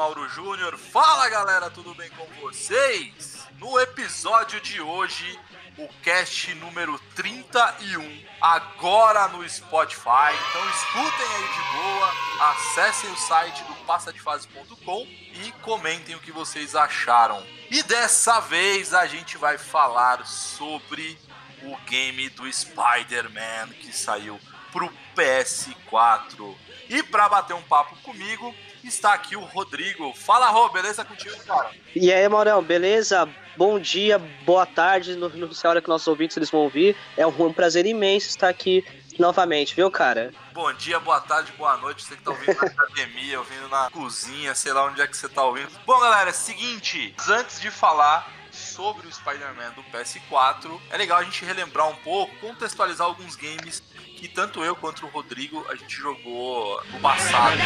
Mauro Júnior. Fala galera, tudo bem com vocês? No episódio de hoje, o cast número 31, agora no Spotify. Então escutem aí de boa, acessem o site do passadefase.com e comentem o que vocês acharam. E dessa vez a gente vai falar sobre o game do Spider-Man que saiu pro PS4. E para bater um papo comigo, está aqui o Rodrigo. Fala, Rô, beleza contigo, cara? E aí, Maurão, beleza? Bom dia, boa tarde, não, não sei a hora que nossos ouvintes eles vão ouvir. É um, um prazer imenso estar aqui novamente, viu, cara? Bom dia, boa tarde, boa noite. Você que tá ouvindo na academia, ouvindo na cozinha, sei lá onde é que você tá ouvindo. Bom, galera, é seguinte, antes de falar sobre o Spider-Man do PS4, é legal a gente relembrar um pouco, contextualizar alguns games que tanto eu quanto o Rodrigo a gente jogou no passado.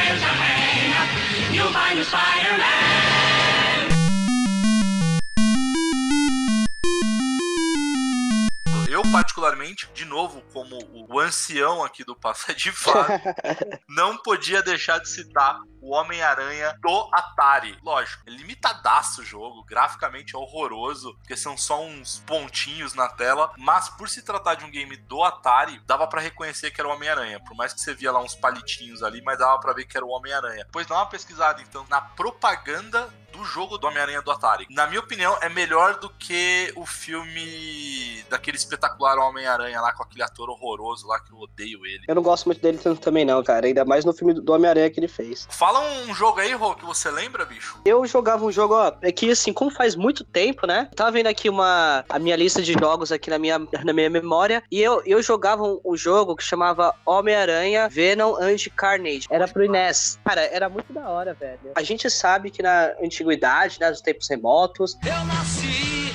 Particularmente, de novo, como o ancião aqui do Passa de Fase, não podia deixar de citar o Homem-Aranha do Atari. Lógico, é limitadaço o jogo, graficamente é horroroso, porque são só uns pontinhos na tela, mas por se tratar de um game do Atari, dava pra reconhecer que era o Homem-Aranha. Por mais que você via lá uns palitinhos ali, mas dava pra ver que era o Homem-Aranha. Depois dá uma pesquisada, então, na propaganda jogo do Homem-Aranha do Atari. Na minha opinião, é melhor do que o filme daquele espetacular Homem-Aranha lá com aquele ator horroroso lá que eu odeio ele. Eu não gosto muito dele tanto também, não, cara. Ainda mais no filme do Homem-Aranha que ele fez. Fala um jogo aí, Rô, que você lembra, bicho? Eu jogava um jogo, ó, é que assim, como faz muito tempo, né? Tava vendo aqui uma a minha lista de jogos aqui na minha, na minha memória e eu, eu jogava um, um jogo que chamava Homem-Aranha Venom and Carnage. Era pro NES. Cara, era muito da hora, velho. A gente sabe que na antiguidade, né, nos tempos remotos, Eu nasci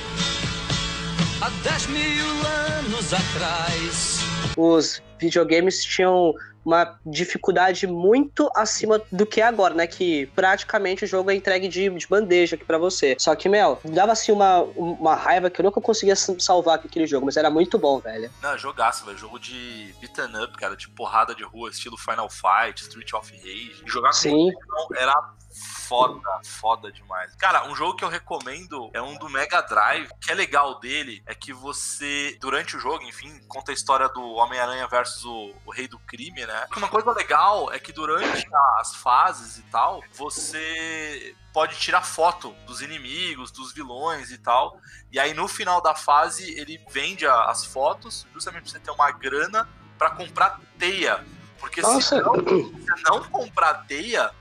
há 10 mil anos atrás. os videogames tinham uma dificuldade muito acima do que é agora, né? Que praticamente o jogo é entregue de, de bandeja aqui pra você. Só que, Mel, dava assim uma, uma raiva que eu nunca conseguia salvar com aquele jogo, mas era muito bom, velho. Não, jogaço, velho. Jogo de beat'em up, cara, de porrada de rua, estilo Final Fight, Street of Rage. E jogar com Sim. o era foda, foda demais. Cara, um jogo que eu recomendo é um do Mega Drive. O que é legal dele é que você, durante o jogo, enfim, conta a história do Homem-Aranha versus o, o Rei do Crime, né? Uma coisa legal é que durante as fases e tal, você pode tirar foto dos inimigos, dos vilões e tal. E aí no final da fase ele vende as fotos, justamente pra você ter uma grana pra comprar teia. Porque se Nossa. não, se você não comprar teia,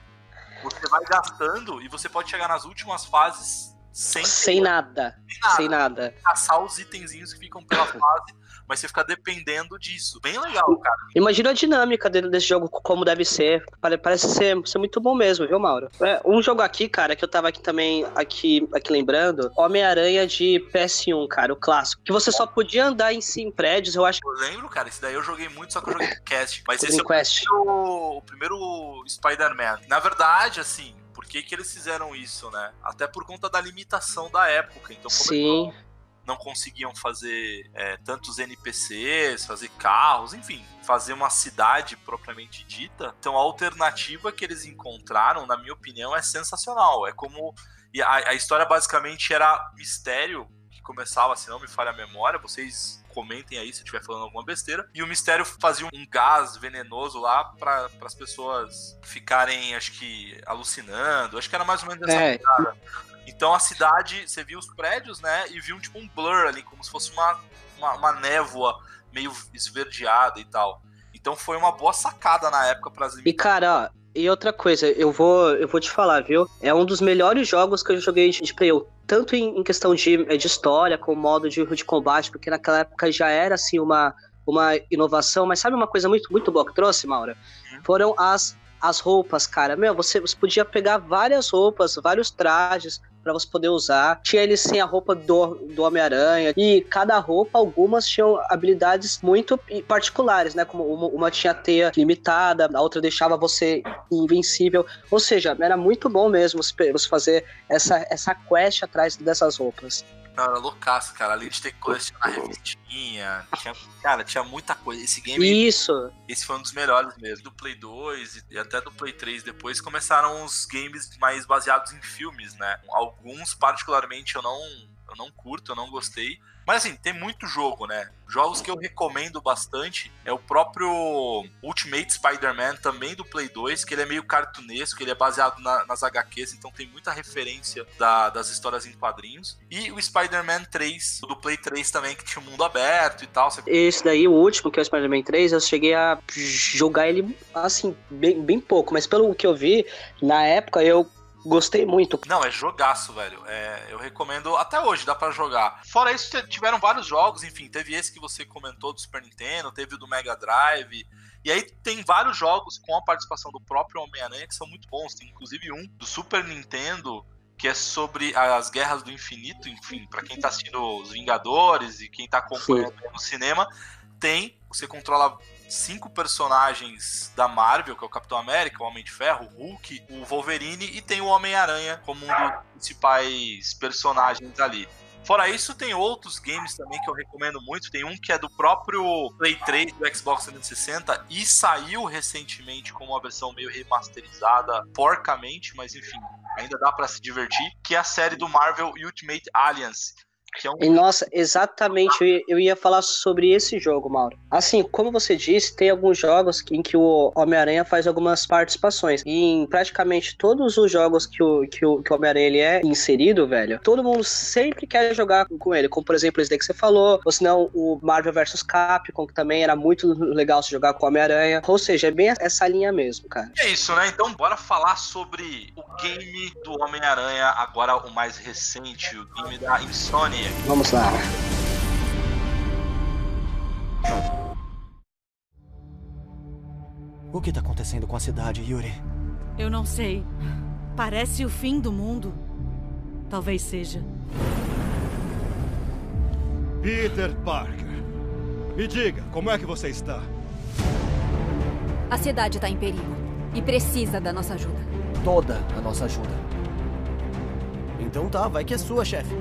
você vai gastando e você pode chegar nas últimas fases sem, Sem nada. sem nada. Sem nada. caçar os itenzinhos que ficam pela fase, mas você fica dependendo disso. Bem legal, cara. Imagina a dinâmica dele desse jogo, como deve ser. Pare- Parece ser, ser muito bom mesmo, viu, Mauro? É, um jogo aqui, cara, que eu tava aqui também, aqui, aqui lembrando, Homem-Aranha de PS1, cara, o clássico. Que você só podia andar em si em prédios, eu acho Eu lembro, cara, esse daí eu joguei muito, só que eu joguei no cast. Mas esse é o primeiro, o primeiro Spider-Man. Na verdade, assim, por que, que eles fizeram isso, né? Até por conta da limitação da época. Então, como Sim. eles não, conseguiam fazer é, tantos NPCs, fazer carros, enfim, fazer uma cidade propriamente dita. Então, a alternativa que eles encontraram, na minha opinião, é sensacional. É como. E a, a história basicamente era mistério, que começava, se não me falha a memória, vocês comentem aí se eu estiver falando alguma besteira. E o mistério fazia um gás venenoso lá para as pessoas ficarem, acho que, alucinando. Acho que era mais ou menos essa É. pegada. Então a cidade, você viu os prédios, né? E viu um, tipo um blur ali, como se fosse uma, uma, uma névoa meio esverdeada e tal. Então foi uma boa sacada na época para as E cara, ó, e outra coisa, eu vou, eu vou te falar, viu? É um dos melhores jogos que eu joguei de, Play 1. Tanto em, em questão de, de história, como modo de, de combate, porque naquela época já era assim uma, uma inovação, mas sabe uma coisa muito, muito boa que trouxe, Maura? Foram as, as roupas, cara. Meu, você, você podia pegar várias roupas, vários trajes para você poder usar. Tinha eles sem a roupa do, do Homem-Aranha. E cada roupa, algumas tinham habilidades muito particulares, né? Como uma, uma tinha teia limitada, a outra deixava você invencível. Ou seja, era muito bom mesmo você fazer essa, essa quest atrás dessas roupas. Não, era loucaço, cara. Além de ter que colecionar revistinha, tinha, cara, tinha muita coisa. Esse game, Isso. esse foi um dos melhores mesmo. Do Play 2 e até do Play 3 depois começaram os games mais baseados em filmes, né? Alguns, particularmente, eu não, eu não curto, eu não gostei. Mas assim, tem muito jogo, né? Jogos que eu recomendo bastante é o próprio Ultimate Spider-Man, também do Play 2, que ele é meio cartunesco, ele é baseado na- nas HQs, então tem muita referência da- das histórias em quadrinhos. E o Spider-Man 3, do Play 3 também, que tinha um mundo aberto e tal. Você Esse daí, o último, que é o Spider-Man 3, eu cheguei a jogar ele, assim, bem, bem pouco. Mas pelo que eu vi, na época eu gostei muito. Não, é jogaço, velho. É, eu recomendo até hoje, dá pra jogar. Fora isso, tiveram vários jogos, enfim, teve esse que você comentou do Super Nintendo, teve o do Mega Drive. E aí tem vários jogos com a participação do próprio Homem-Aranha que são muito bons. Tem inclusive um do Super Nintendo que é sobre as guerras do infinito, enfim, pra quem tá assistindo os Vingadores e quem tá acompanhando no cinema, tem, você controla cinco personagens da Marvel, que é o Capitão América, o Homem de Ferro, o Hulk, o Wolverine e tem o Homem-Aranha como um dos principais personagens ali. Fora isso, tem outros games também que eu recomendo muito. Tem um que é do próprio Play 3 do Xbox 360 e saiu recentemente com uma versão meio remasterizada, porcamente, mas enfim, ainda dá pra se divertir, que é a série do Marvel Ultimate Alliance. É um E nossa, exatamente, eu ia, falar sobre esse jogo, Mauro. Assim, como você disse, tem alguns jogos em que o Homem-Aranha faz algumas participações. E em praticamente todos os jogos que o, que o, que o Homem-Aranha ele é inserido, velho, todo mundo sempre quer jogar com ele. Como, por exemplo, esse daí que você falou, ou senão o Marvel vs Capcom, que também era muito legal se jogar com o Homem-Aranha. Ou seja, é bem essa linha mesmo, cara. E é isso, né? Então bora falar sobre o game do Homem-Aranha, agora o mais recente, o game da Vamos lá. O que tá acontecendo com a cidade, Yuri? Eu não sei. Parece o fim do mundo. Talvez seja. Peter Parker. Me diga, como é que você está? A cidade está em perigo e precisa da nossa ajuda. Toda a nossa ajuda. Então tá, vai que é sua, chefe.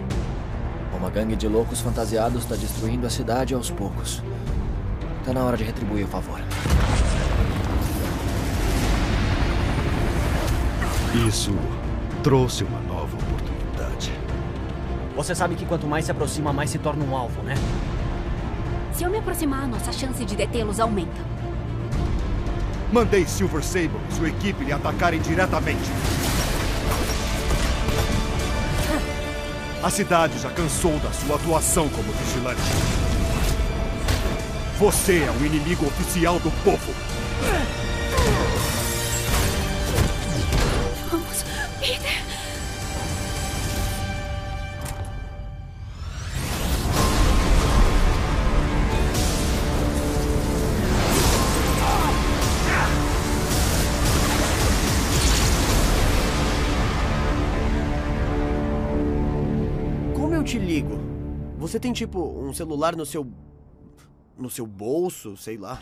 Uma gangue de loucos fantasiados está destruindo a cidade aos poucos. Tá na hora de retribuir o favor. Isso trouxe uma nova oportunidade. Você sabe que quanto mais se aproxima, mais se torna um alvo, né? Se eu me aproximar, nossa chance de detê-los aumenta. Mandei Silver Sable e sua equipe lhe atacarem diretamente. A cidade já cansou da sua atuação como vigilante. Você é o inimigo oficial do povo. Você tem tipo um celular no seu. no seu bolso, sei lá.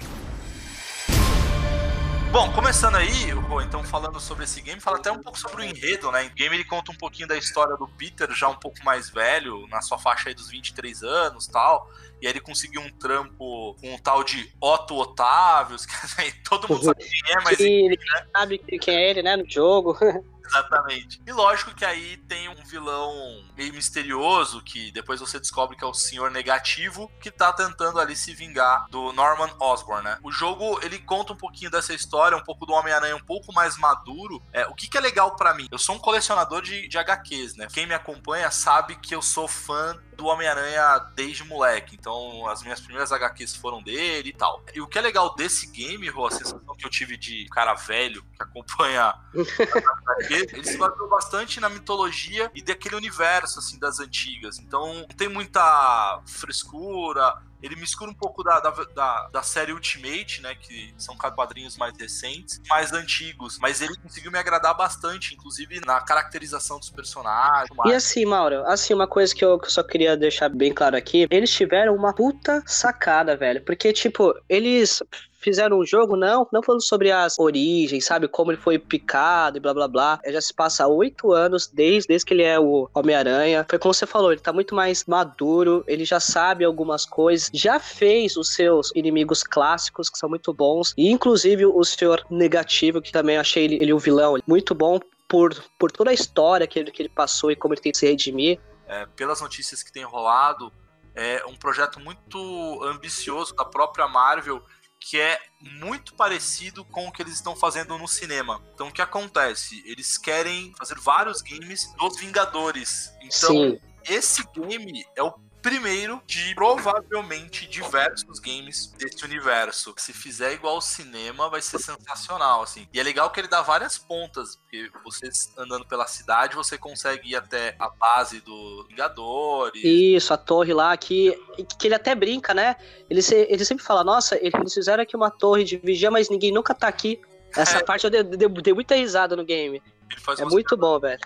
Bom, começando aí, Rô, então falando sobre esse game, fala até um pouco sobre o enredo, né? O game ele conta um pouquinho da história do Peter, já um pouco mais velho, na sua faixa aí dos 23 anos tal. E aí ele conseguiu um trampo com um tal de Otto Otávios, que todo mundo sabe quem é, mas que ele sabe quem é ele, né, no jogo. Exatamente. E lógico que aí tem um vilão meio misterioso, que depois você descobre que é o Senhor Negativo, que tá tentando ali se vingar do Norman Osborn, né? O jogo, ele conta um pouquinho dessa história, um pouco do Homem-Aranha um pouco mais maduro. É, o que, que é legal pra mim? Eu sou um colecionador de, de HQs, né? Quem me acompanha sabe que eu sou fã do Homem-Aranha desde moleque. Então, as minhas primeiras HQs foram dele e tal. E o que é legal desse game, Rô, a sensação que eu tive de cara velho que acompanha ele se baseou bastante na mitologia e daquele universo, assim, das antigas. Então, tem muita frescura. Ele mistura um pouco da, da, da, da série Ultimate, né? Que são quadrinhos mais recentes, mais antigos. Mas ele conseguiu me agradar bastante, inclusive na caracterização dos personagens. E assim, Mauro, assim, uma coisa que eu, que eu só queria deixar bem claro aqui, eles tiveram uma puta sacada, velho. Porque, tipo, eles fizeram um jogo, não, não falando sobre as origens, sabe? Como ele foi picado e blá blá blá. Já se passa oito anos desde, desde que ele é o Homem-Aranha. Foi como você falou, ele tá muito mais maduro, ele já sabe algumas coisas, já fez os seus inimigos clássicos, que são muito bons, e inclusive o Senhor Negativo, que também achei ele, ele o vilão muito bom por, por toda a história que ele, que ele passou e como ele tem que se redimir. É, pelas notícias que tem rolado, é um projeto muito ambicioso da própria Marvel que é muito parecido com o que eles estão fazendo no cinema. Então, o que acontece? Eles querem fazer vários games dos Vingadores. Então, Sim. esse game é o primeiro de provavelmente diversos games desse universo. Se fizer igual ao cinema, vai ser sensacional, assim. E é legal que ele dá várias pontas, porque você andando pela cidade, você consegue ir até a base do Vingadores. Isso, a torre lá, que, que ele até brinca, né? Ele, se, ele sempre fala, nossa, eles fizeram aqui uma torre de vigia, mas ninguém nunca tá aqui. Essa É. parte eu dei, dei- dei muita risada no game. Ele faz É muito bom, velho.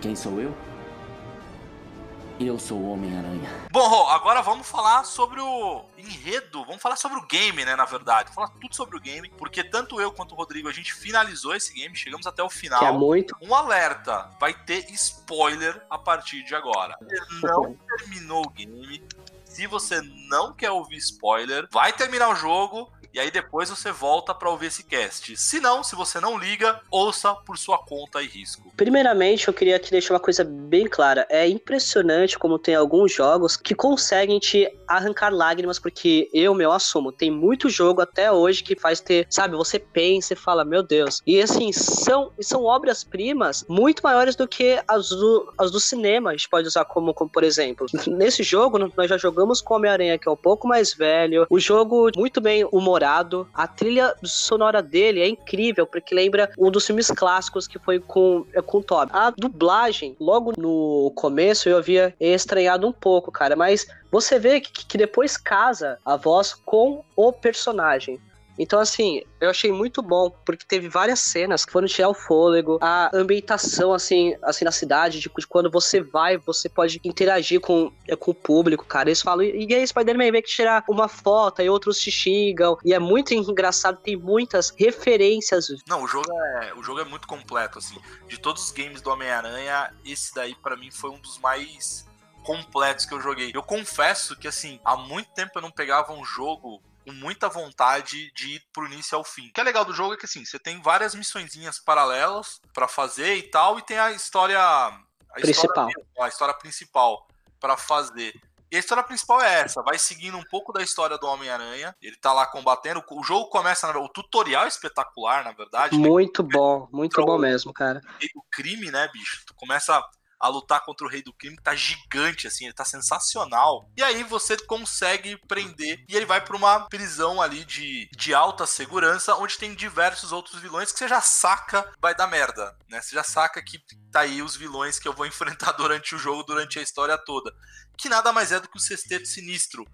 Quem sou eu? Eu sou o Homem-Aranha. Bom, Rô, agora vamos falar sobre o enredo, vamos falar sobre o game, né, na verdade. Vamos falar tudo sobre o game, porque tanto eu quanto o Rodrigo, a gente finalizou esse game, chegamos até o final. Que é muito. Um alerta, vai ter spoiler a partir de agora. Você não terminou o game, se você não quer ouvir spoiler, vai terminar o jogo e aí depois você volta pra ouvir esse cast. Se não, se você não liga, ouça por sua conta e risco. Primeiramente, eu queria aqui deixar uma coisa bem clara. É impressionante como tem alguns jogos que conseguem te arrancar lágrimas, porque eu, meu, assumo, tem muito jogo até hoje que faz ter, sabe, você pensa e fala, meu Deus. E assim, são, são obras-primas muito maiores do que as do, as do cinema, a gente pode usar como, como por exemplo. Nesse jogo, nós já jogamos com Homem-Aranha, que é um pouco mais velho. O jogo muito bem humorado. A trilha sonora dele é incrível, porque lembra um dos filmes clássicos que foi com, é, com o Toby. A dublagem, logo no começo, eu havia estranhado um pouco, cara, mas você vê que, que depois casa a voz com o personagem. Então, assim, eu achei muito bom, porque teve várias cenas que foram tirar o fôlego, a ambientação, assim, assim na cidade, de, quando você vai, você pode interagir com, é, com o público, cara. Eles falam, e aí, Spider-Man, vem que tirar uma foto, aí outros te xingam. E é muito engraçado, tem muitas referências. Não, o jogo é, o jogo é muito completo, assim. De todos os games do Homem-Aranha, esse daí pra mim foi um dos mais completos que eu joguei. Eu confesso que, assim, há muito tempo eu não pegava um jogo com muita vontade de ir pro início ao fim. O que é legal do jogo é que, assim, você tem várias missõezinhas paralelas pra fazer e tal, e tem a história... A Principal. História, a história principal pra fazer. E a história principal é essa, vai seguindo um pouco da história do Homem-Aranha. Ele tá lá combatendo. O jogo começa, o tutorial é espetacular, na verdade. né? Muito bom, muito bom mesmo, cara. do crime, né, bicho? Tu começa a lutar contra o rei do crime, tá gigante, assim, ele tá sensacional. E aí você consegue prender, e ele vai pra uma prisão ali de, de alta segurança, onde tem diversos outros vilões que você já saca vai dar merda, né? Você já saca que tá aí os vilões que eu vou enfrentar durante o jogo, durante a história toda. Que nada mais é do que o Sexteto Sinistro.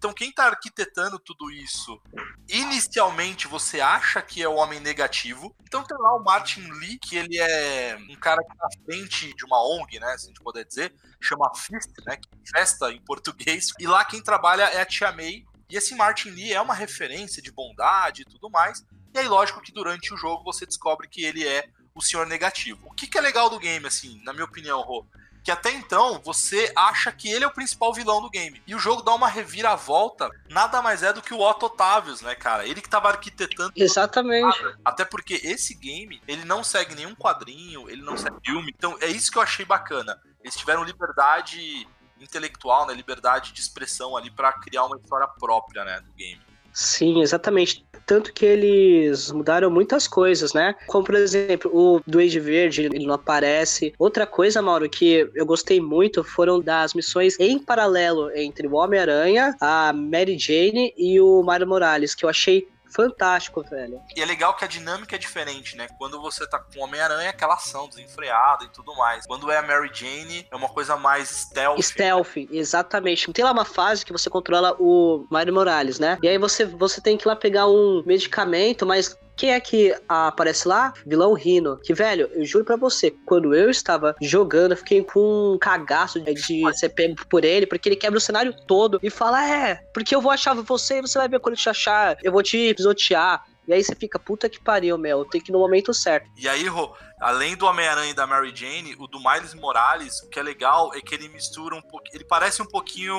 Então, quem tá arquitetando tudo isso, inicialmente você acha que é o homem negativo. Então, tem lá o Martin Lee, que ele é um cara que tá à frente de uma ONG, né? Se a gente puder dizer, chama FIST, né? Que é festa em português. E lá quem trabalha é a Tia May. E esse Martin Lee é uma referência de bondade e tudo mais. E aí, lógico que durante o jogo você descobre que ele é o senhor negativo. O que, que é legal do game, assim, na minha opinião, Rô? Que até então você acha que ele é o principal vilão do game. E o jogo dá uma reviravolta, nada mais é do que o Otto Otavius, né, cara? Ele que tava arquitetando. Exatamente. Até porque esse game, ele não segue nenhum quadrinho, ele não segue filme. Então é isso que eu achei bacana. Eles tiveram liberdade intelectual, né, liberdade de expressão ali para criar uma história própria, né, do game. Sim, exatamente. Tanto que eles mudaram muitas coisas, né? Como, por exemplo, o Duende Verde, ele não aparece. Outra coisa, Mauro, que eu gostei muito foram das missões em paralelo entre o Homem-Aranha, a Mary Jane e o Mario Morales, que eu achei fantástico, velho. E é legal que a dinâmica é diferente, né? Quando você tá com o Homem-Aranha, é aquela ação desenfreada e tudo mais. Quando é a Mary Jane, é uma coisa mais stealth. Stealth, exatamente. Tem lá uma fase que você controla o Mario Morales, né? E aí você, você tem que ir lá pegar um medicamento, mas Quem é que aparece lá? Vilão Rino. Que, velho, eu juro pra você, quando eu estava jogando, eu fiquei com um cagaço de, de ser pego por ele, porque ele quebra o cenário todo e fala: É, porque eu vou achar você e você vai ver quando eu te achar, eu vou te pisotear. E aí você fica, puta que pariu, meu, tem que ir no momento certo. E aí, Rô, além do Homem-Aranha e da Mary Jane, o do Miles Morales, o que é legal é que ele mistura um pouquinho. Ele parece um pouquinho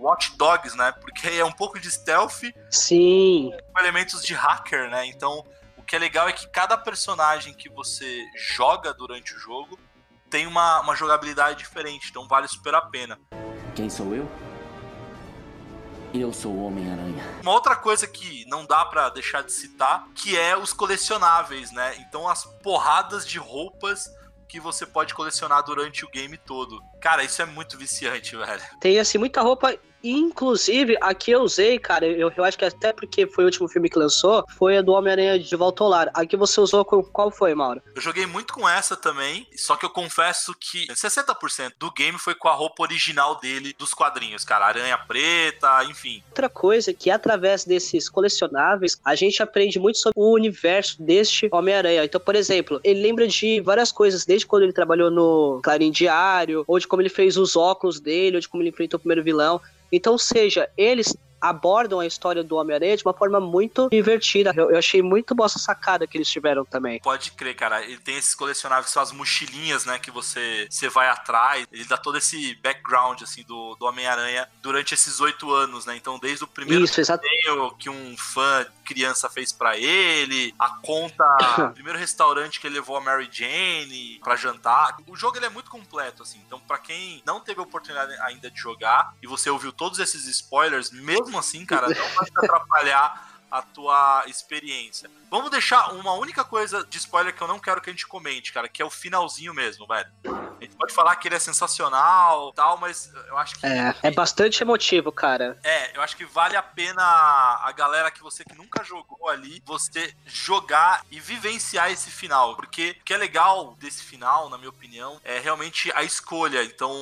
Watch Dogs, né? Porque é um pouco de stealth Sim. com elementos de hacker, né? Então, o que é legal é que cada personagem que você joga durante o jogo tem uma, uma jogabilidade diferente, então vale super a pena. Quem sou eu? Eu sou o Homem-Aranha. Uma outra coisa que não dá pra deixar de citar, que é os colecionáveis, né? Então as porradas de roupas que você pode colecionar durante o game todo. Cara, isso é muito viciante, velho. Tem, assim, muita roupa. Inclusive, a que eu usei, cara, eu, eu acho que até porque foi o último filme que lançou, foi a do Homem-Aranha de Volta ao Lar. A que você usou, com- qual foi, Mauro? Eu joguei muito com essa também, só que eu confesso que 60% do game foi com a roupa original dele dos quadrinhos, cara. Aranha preta, enfim. Outra coisa que através desses colecionáveis a gente aprende muito sobre o universo deste Homem-Aranha. Então, por exemplo, ele lembra de várias coisas, desde quando ele trabalhou no Clarim Diário, ou de como ele fez os óculos dele, ou de como ele enfrentou o primeiro vilão. Então, seja, eles abordam a história do Homem-Aranha de uma forma muito divertida. Eu, eu achei muito boa essa sacada que eles tiveram também. Pode crer, cara. Ele tem esses colecionáveis que são as mochilinhas, né? Que você, você vai atrás. Ele dá todo esse background, assim, do, do Homem-Aranha durante esses oito anos, né? Então, desde o primeiro Isso, que um fã criança fez pra ele, a conta, o primeiro restaurante que ele levou a Mary Jane pra jantar. O jogo ele é muito completo, assim. Então, pra quem não teve a oportunidade ainda de jogar e você ouviu todos esses spoilers, mesmo assim, cara, não vai te atrapalhar a tua experiência. Vamos deixar uma única coisa de spoiler que eu não quero que a gente comente, cara, que é o finalzinho mesmo, velho. A gente pode falar que ele é sensacional tal, mas eu acho que. É, é bastante emotivo, cara. É, eu acho que vale a pena a galera que você que nunca jogou ali, você jogar e vivenciar esse final. Porque o que é legal desse final, na minha opinião, é realmente a escolha. Então,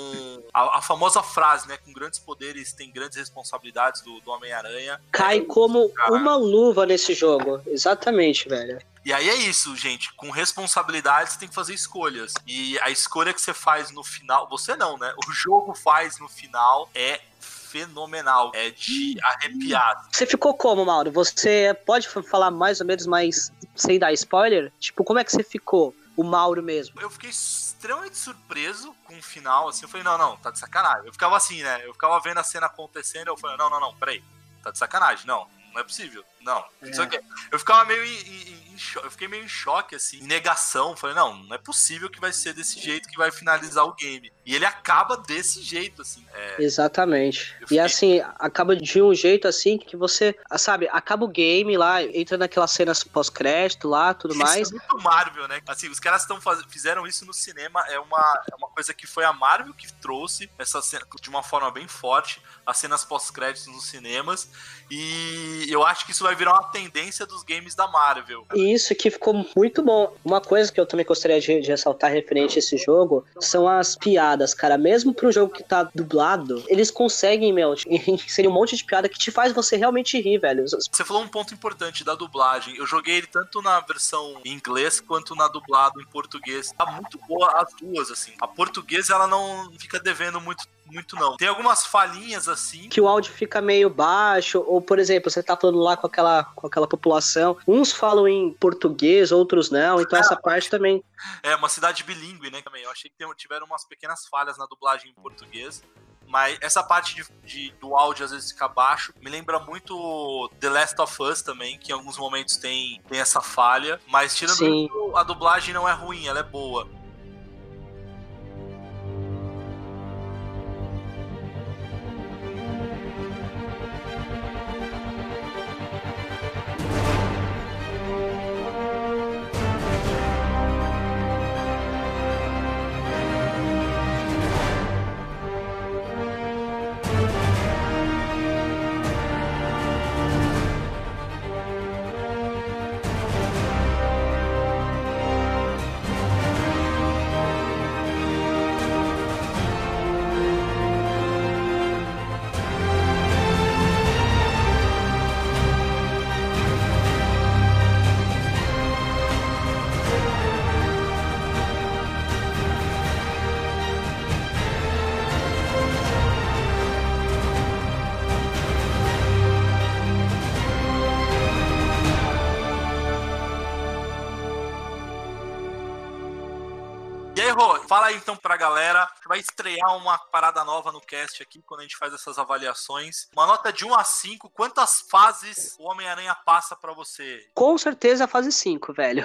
a, a famosa frase, né? Com grandes poderes tem grandes responsabilidades do, do Homem-Aranha. Cai como uma luva nesse jogo. Exatamente, velho. E aí é isso, gente. Com responsabilidades, você tem que fazer escolhas. E a escolha que você faz no final. Você não, né? O jogo faz no final é fenomenal. É de arrepiar. Você ficou como, Mauro? Você pode falar mais ou menos, mas sem dar spoiler? Tipo, como é que você ficou? O Mauro mesmo. Eu fiquei extremamente surpreso com o final, assim, eu falei, não, não, tá de sacanagem. Eu ficava assim, né? Eu ficava vendo a cena acontecendo, eu falei, não, não, não, peraí, tá de sacanagem, não, não é possível, não. quê. Eu ficava meio em, em- em cho- eu fiquei meio em choque, assim, em negação. Falei, não, não é possível que vai ser desse jeito que vai finalizar o game. E ele acaba desse jeito, assim. É, Exatamente. Eu E fiquei- assim, acaba de um jeito assim que você, sabe, acaba o game lá, entra naquelas cenas pós-crédito lá, tudo Isso mais. é muito Marvel, né? Assim, os caras estão fizeram isso no cinema, é uma, é uma coisa que foi a Marvel que trouxe essa cena de uma forma bem forte, as cenas pós-créditos nos cinemas, e eu acho que isso vai virar uma tendência dos games da Marvel. E isso que ficou muito bom. Uma coisa que eu também gostaria de, de ressaltar referente a esse jogo são as piadas, cara. Mesmo pro jogo que tá dublado, eles conseguem, meu, inserir um monte de piada que te faz você realmente rir, velho. Você falou um ponto importante da dublagem. Eu joguei ele tanto na versão em inglês quanto na dublado em português. Tá muito boa as duas, assim. A portuguesa, ela não fica devendo muito, muito não. Tem algumas falhinhas, assim, que o áudio fica meio baixo, ou por exemplo, você tá falando lá com aquela, com aquela população, uns falam em português, outros não, então essa parte também. É uma cidade bilíngue, né? Também. Eu achei que tiveram umas pequenas falhas na dublagem em português. Mas essa parte de, de- do áudio às vezes fica baixo. Me lembra muito The Last of Us também, que em alguns momentos tem, tem essa falha. Mas tirando Sim. isso, a dublagem não é ruim, ela é boa. Vai estrear uma parada nova no cast aqui quando a gente faz essas avaliações. Uma nota de 1 a 5, quantas fases o Homem-Aranha passa pra você? Com certeza a fase 5, velho.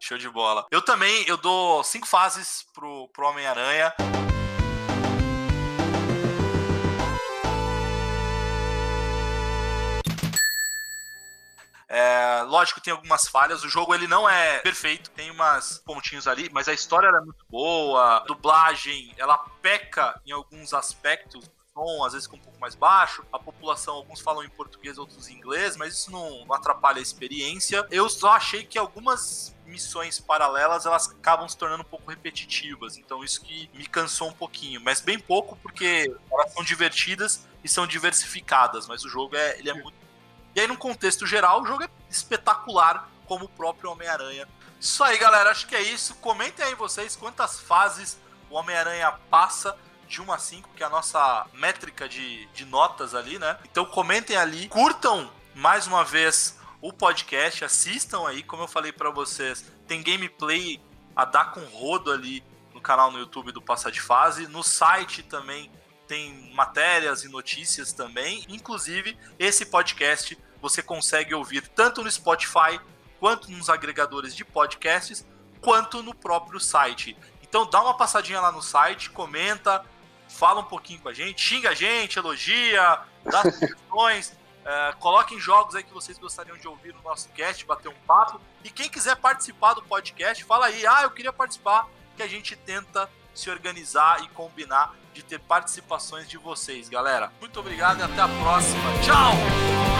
Show de bola. Eu também, eu dou cinco fases pro, pro Homem-Aranha. É, lógico, tem algumas falhas. O jogo ele não é perfeito, tem umas pontinhos ali, mas a história é muito boa. A dublagem ela peca em alguns aspectos. Som, às vezes com um pouco mais baixo. A população, alguns falam em português, outros em inglês, mas isso não, não atrapalha a experiência. Eu só achei que algumas missões paralelas elas acabam se tornando um pouco repetitivas. Então isso que me cansou um pouquinho, mas bem pouco porque elas são divertidas e são diversificadas, mas o jogo é ele é muito e aí, num contexto geral, o jogo é espetacular, como o próprio Homem-Aranha. Isso aí, galera. Acho que é isso. Comentem aí vocês quantas fases o Homem-Aranha passa de 1 a 5, que é a nossa métrica de, de notas ali, né? Então comentem ali, curtam mais uma vez o podcast, assistam aí, como eu falei para vocês, tem gameplay a dar com rodo ali no canal no YouTube do Passa de Fase, no site também tem matérias e notícias também, inclusive esse podcast você consegue ouvir tanto no Spotify, quanto nos agregadores de podcasts, quanto no próprio site. Então dá uma passadinha lá no site, comenta, fala um pouquinho com a gente, xinga a gente, elogia, dá sugestões, é, coloquem jogos aí que vocês gostariam de ouvir no nosso cast, bater um papo. E quem quiser participar do podcast, fala aí, ah, eu queria participar, que a gente tenta se organizar e combinar de ter participações de vocês, galera. Muito obrigado e até a próxima. Tchau!